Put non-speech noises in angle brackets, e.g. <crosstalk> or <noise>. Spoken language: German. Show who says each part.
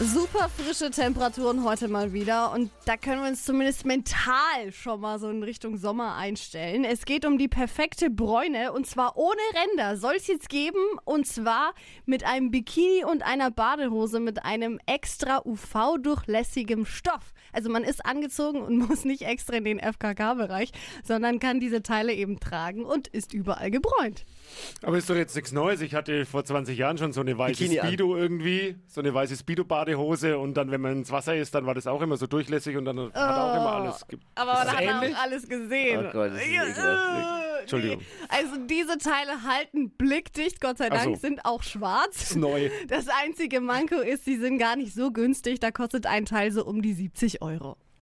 Speaker 1: Super frische Temperaturen heute mal wieder und da können wir uns zumindest mental schon mal so in Richtung Sommer einstellen. Es geht um die perfekte Bräune und zwar ohne Ränder soll es jetzt geben und zwar mit einem Bikini und einer Badehose mit einem extra UV-durchlässigem Stoff. Also man ist angezogen und <laughs> muss nicht extra in den FKK-Bereich, sondern kann diese Teile eben tragen und ist überall gebräunt.
Speaker 2: Aber ist doch jetzt nichts Neues. Ich hatte vor 20 Jahren schon so eine weiße
Speaker 3: Bikini an.
Speaker 2: Speedo irgendwie, so eine weiße Speedo-Badehose und dann, wenn man ins Wasser ist, dann war das auch immer so durchlässig und dann hat auch immer alles. ge-
Speaker 1: Aber
Speaker 2: das
Speaker 1: hat er
Speaker 2: ähnlich?
Speaker 1: auch alles gesehen.
Speaker 3: Oh Gott, das ist
Speaker 1: Ja, äh,
Speaker 2: Entschuldigung.
Speaker 1: nee. Also diese Teile halten blickdicht, Gott sei Dank,
Speaker 2: so.
Speaker 1: sind auch schwarz.
Speaker 2: ist neu.
Speaker 1: Das einzige Manko ist, sie sind gar nicht so günstig. Da kostet ein Teil so um die 70 Euro.